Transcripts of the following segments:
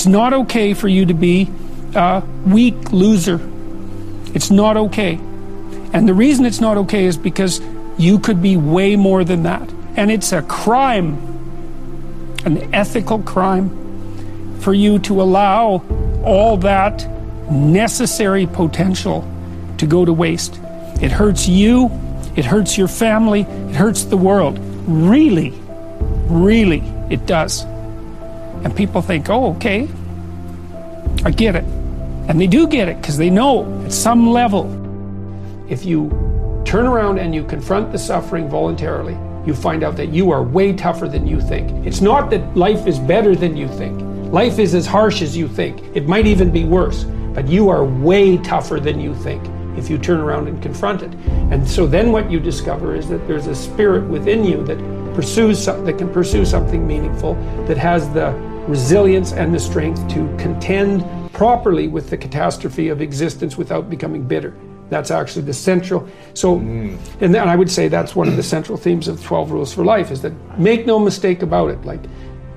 It's not okay for you to be a weak loser. It's not okay. And the reason it's not okay is because you could be way more than that. And it's a crime, an ethical crime, for you to allow all that necessary potential to go to waste. It hurts you, it hurts your family, it hurts the world. Really, really, it does. And people think, oh, okay, I get it. And they do get it because they know at some level. If you turn around and you confront the suffering voluntarily, you find out that you are way tougher than you think. It's not that life is better than you think. Life is as harsh as you think. It might even be worse, but you are way tougher than you think if you turn around and confront it. And so then what you discover is that there's a spirit within you that pursues that can pursue something meaningful, that has the resilience and the strength to contend properly with the catastrophe of existence without becoming bitter. That's actually the central. So, mm. and then I would say that's one of the central themes of 12 Rules for Life is that make no mistake about it. Like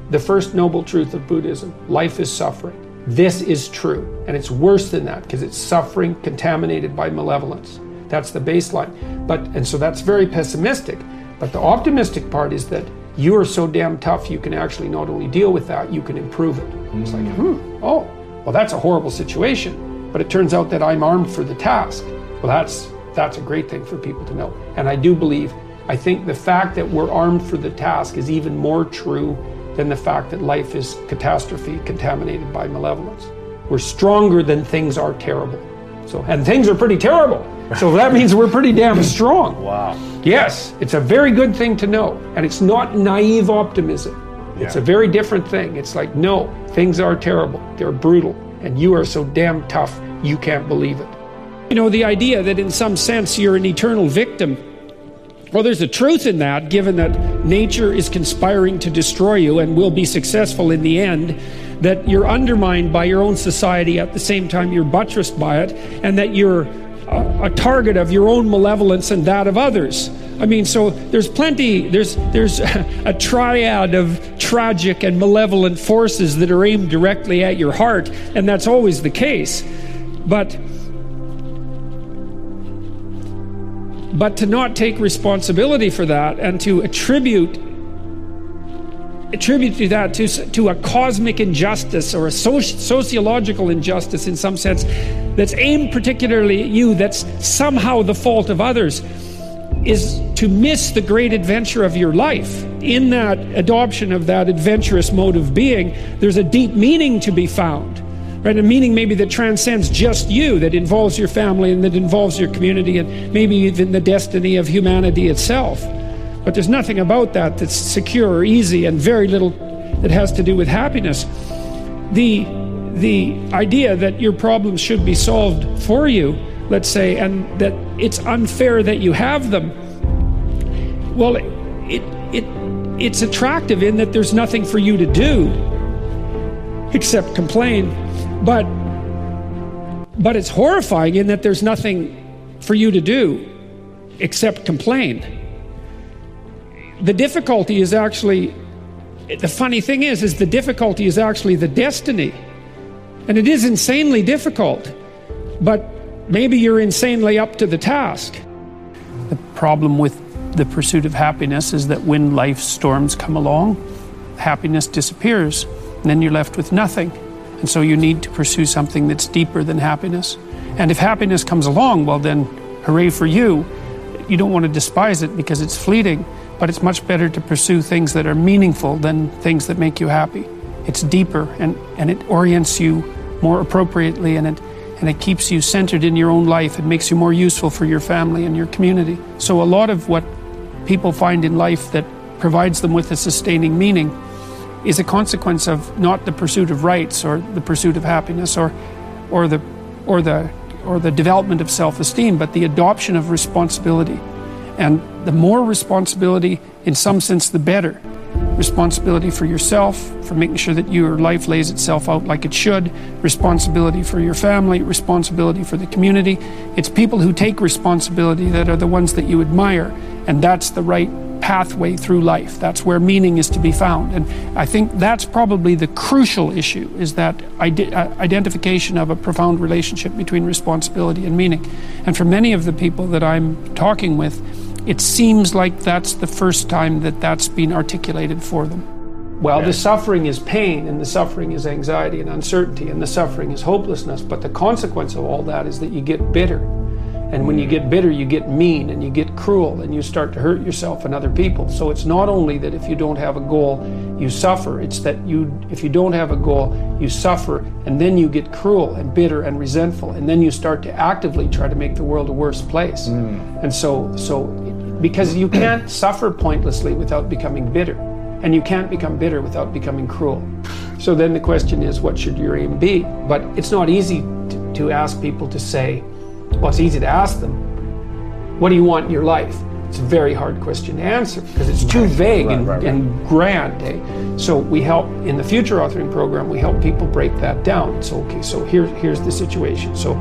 the first noble truth of Buddhism life is suffering. This is true. And it's worse than that because it's suffering contaminated by malevolence. That's the baseline. But, and so that's very pessimistic. But the optimistic part is that you are so damn tough you can actually not only deal with that, you can improve it. Mm-hmm. It's like, hmm, oh, well, that's a horrible situation. But it turns out that I'm armed for the task. Well, that's that's a great thing for people to know. And I do believe, I think the fact that we're armed for the task is even more true than the fact that life is catastrophe contaminated by malevolence. We're stronger than things are terrible. So, and things are pretty terrible. So that means we're pretty damn strong. Wow. Yes, it's a very good thing to know. And it's not naive optimism. Yeah. It's a very different thing. It's like, no, things are terrible. They're brutal. And you are so damn tough, you can't believe it. You know, the idea that in some sense you're an eternal victim. Well, there's a truth in that, given that nature is conspiring to destroy you and will be successful in the end that you're undermined by your own society at the same time you're buttressed by it, and that you're a, target of your own malevolence and that of others. I mean, so there's plenty, there's, there's a triad of tragic and malevolent forces that are aimed directly at your heart, and that's always the case. But but to not take responsibility for that and to attribute attribute to that to, to a cosmic injustice or a soci- sociological injustice in some sense that's aimed particularly at you, that's somehow the fault of others, is to miss the great adventure of your life. In that adoption of that adventurous mode of being, there's a deep meaning to be found. Right, a meaning maybe that transcends just you, that involves your family and that involves your community and maybe even the destiny of humanity itself. But there's nothing about that that's secure or easy, and very little that has to do with happiness. The, the idea that your problems should be solved for you, let's say, and that it's unfair that you have them, well, it, it, it's attractive in that there's nothing for you to do except complain. But, but it's horrifying in that there's nothing for you to do except complain the difficulty is actually the funny thing is is the difficulty is actually the destiny. And it is insanely difficult but maybe you're insanely up to the task. The problem with the pursuit of happiness is that when life storms come along happiness disappears and then you're left with nothing. And so you need to pursue something that's deeper than happiness. And if happiness comes along well then hooray for you. You don't want to despise it because it's fleeting but it's much better to pursue things that are meaningful than things that make you happy. It's deeper and, and it orients you more appropriately and it, and it keeps you centered in your own life. It makes you more useful for your family and your community. So, a lot of what people find in life that provides them with a sustaining meaning is a consequence of not the pursuit of rights or the pursuit of happiness or, or, the, or, the, or the development of self esteem, but the adoption of responsibility. And the more responsibility, in some sense, the better. Responsibility for yourself, for making sure that your life lays itself out like it should, responsibility for your family, responsibility for the community. It's people who take responsibility that are the ones that you admire, and that's the right pathway through life. That's where meaning is to be found. And I think that's probably the crucial issue is that ide- uh, identification of a profound relationship between responsibility and meaning. And for many of the people that I'm talking with, it seems like that's the first time that that's been articulated for them. Well, the suffering is pain, and the suffering is anxiety and uncertainty, and the suffering is hopelessness. But the consequence of all that is that you get bitter and when you get bitter, you get mean and you get cruel and you start to hurt yourself and other people. So it's not only that if you don't have a goal, you suffer. It's that you, if you don't have a goal, you suffer and then you get cruel and bitter and resentful. And then you start to actively try to make the world a worse place. Mm. And so, so, because you can't suffer pointlessly without becoming bitter. And you can't become bitter without becoming cruel. So then the question is, what should your aim be? But it's not easy to, to ask people to say, well, it's easy to ask them, what do you want in your life? It's a very hard question to answer because it's too vague right, and, right, right. and, grand. Eh? So we help in the future authoring program. We help people break that down. So okay, so here, here's the situation. So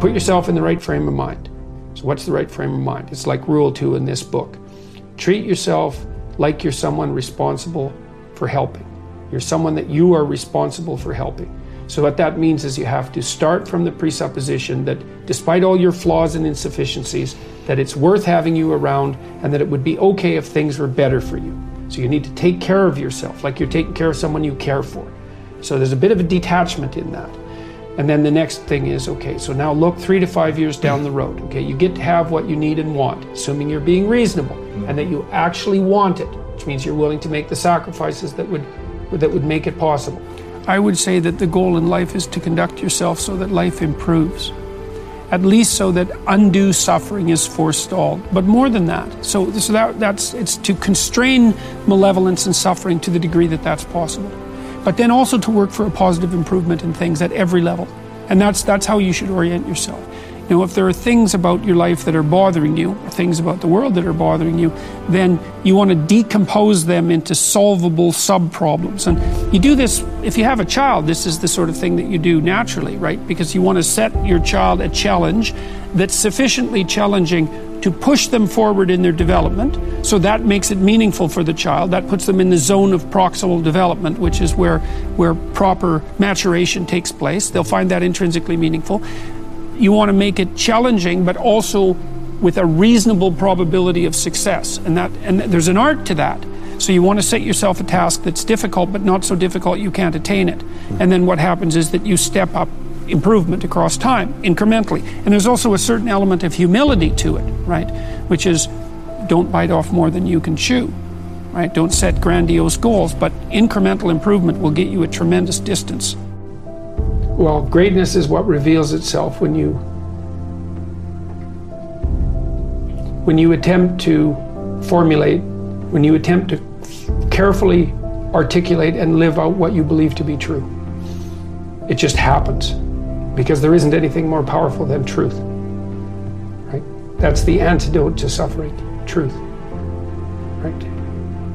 put yourself in the right frame of mind. So what's the right frame of mind? It's like rule two in this book. Treat yourself like you're someone responsible for helping. You're someone that you are responsible for helping. So, what that means is you have to start from the presupposition that despite all your flaws and insufficiencies, that it's worth having you around and that it would be okay if things were better for you. So, you need to take care of yourself like you're taking care of someone you care for. So, there's a bit of a detachment in that. And then the next thing is okay, so now look three to five years down the road. Okay, you get to have what you need and want, assuming you're being reasonable and that you actually want it, which means you're willing to make the sacrifices that would, that would make it possible. I would say that the goal in life is to conduct yourself so that life improves. At least so that undue suffering is forestalled. But more than that, so, so that, that's it's to constrain malevolence and suffering to the degree that that's possible. But then also to work for a positive improvement in things at every level. And that's that's how you should orient yourself. You know, if there are things about your life that are bothering you, or things about the world that are bothering you, then you want to decompose them into solvable sub problems. And you do this, if you have a child, this is the sort of thing that you do naturally, right? Because you want to set your child a challenge that's sufficiently challenging to push them forward in their development. So that makes it meaningful for the child. That puts them in the zone of proximal development, which is where, where proper maturation takes place. They'll find that intrinsically meaningful you want to make it challenging, but also with a reasonable probability of success. And that and there's an art to that. So you want to set yourself a task that's difficult, but not so difficult you can't attain it. And then what happens is that you step up improvement across time, incrementally. And there's also a certain element of humility to it, right? Which is don't bite off more than you can chew. Right? Don't set grandiose goals, but incremental improvement will get you a tremendous distance. Well, greatness is what reveals itself when you when you attempt to formulate, when you attempt to carefully articulate and live out what you believe to be true. It just happens because there isn't anything more powerful than truth. Right? That's the antidote to suffering, truth. Right?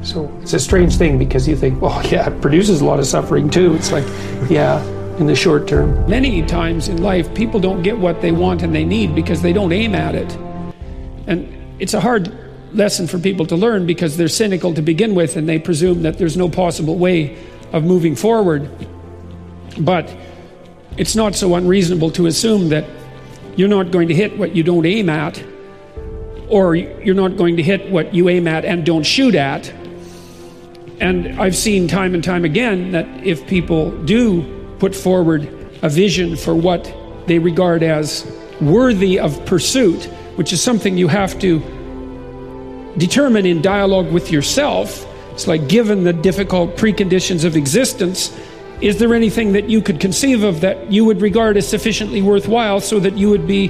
So it's a strange thing because you think, well, yeah, it produces a lot of suffering too. It's like, yeah, in the short term. Many times in life, people don't get what they want and they need because they don't aim at it. And it's a hard lesson for people to learn because they're cynical to begin with and they presume that there's no possible way of moving forward. But it's not so unreasonable to assume that you're not going to hit what you don't aim at, or you're not going to hit what you aim at and don't shoot at. And I've seen time and time again that if people do put forward a vision for what they regard as worthy of pursuit, which is something you have to determine in dialogue with yourself. It's like, given the difficult preconditions of existence, is there anything that you could conceive of that you would regard as sufficiently worthwhile so that you would be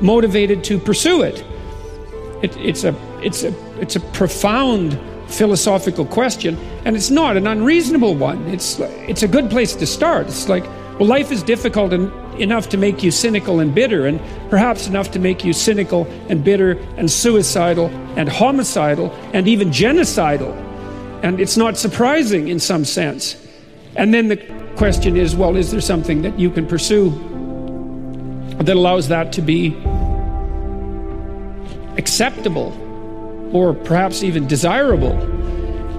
motivated to pursue it? It, it's, a, it's, a, it's a profound philosophical question, and it's not an unreasonable one. It's, it's a good place to start. It's like, well, life is difficult and enough to make you cynical and bitter, and perhaps enough to make you cynical and bitter and suicidal and homicidal and even genocidal. And it's not surprising in some sense. And then the question is well, is there something that you can pursue that allows that to be acceptable or perhaps even desirable,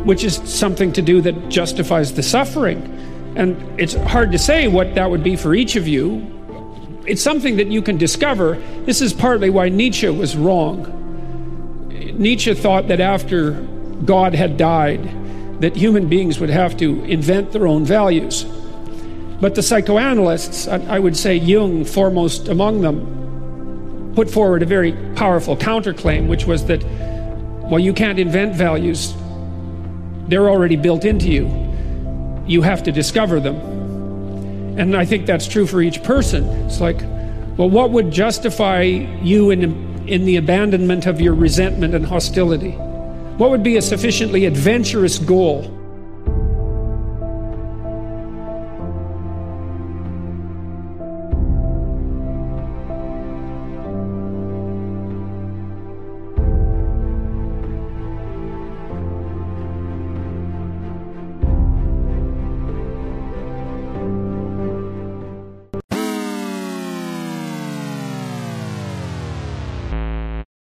which is something to do that justifies the suffering? And it's hard to say what that would be for each of you. It's something that you can discover. This is partly why Nietzsche was wrong. Nietzsche thought that after God had died, that human beings would have to invent their own values. But the psychoanalysts, I would say Jung foremost among them, put forward a very powerful counterclaim, which was that, well, you can't invent values, they're already built into you. You have to discover them. And I think that's true for each person. It's like, well, what would justify you in, in the abandonment of your resentment and hostility? What would be a sufficiently adventurous goal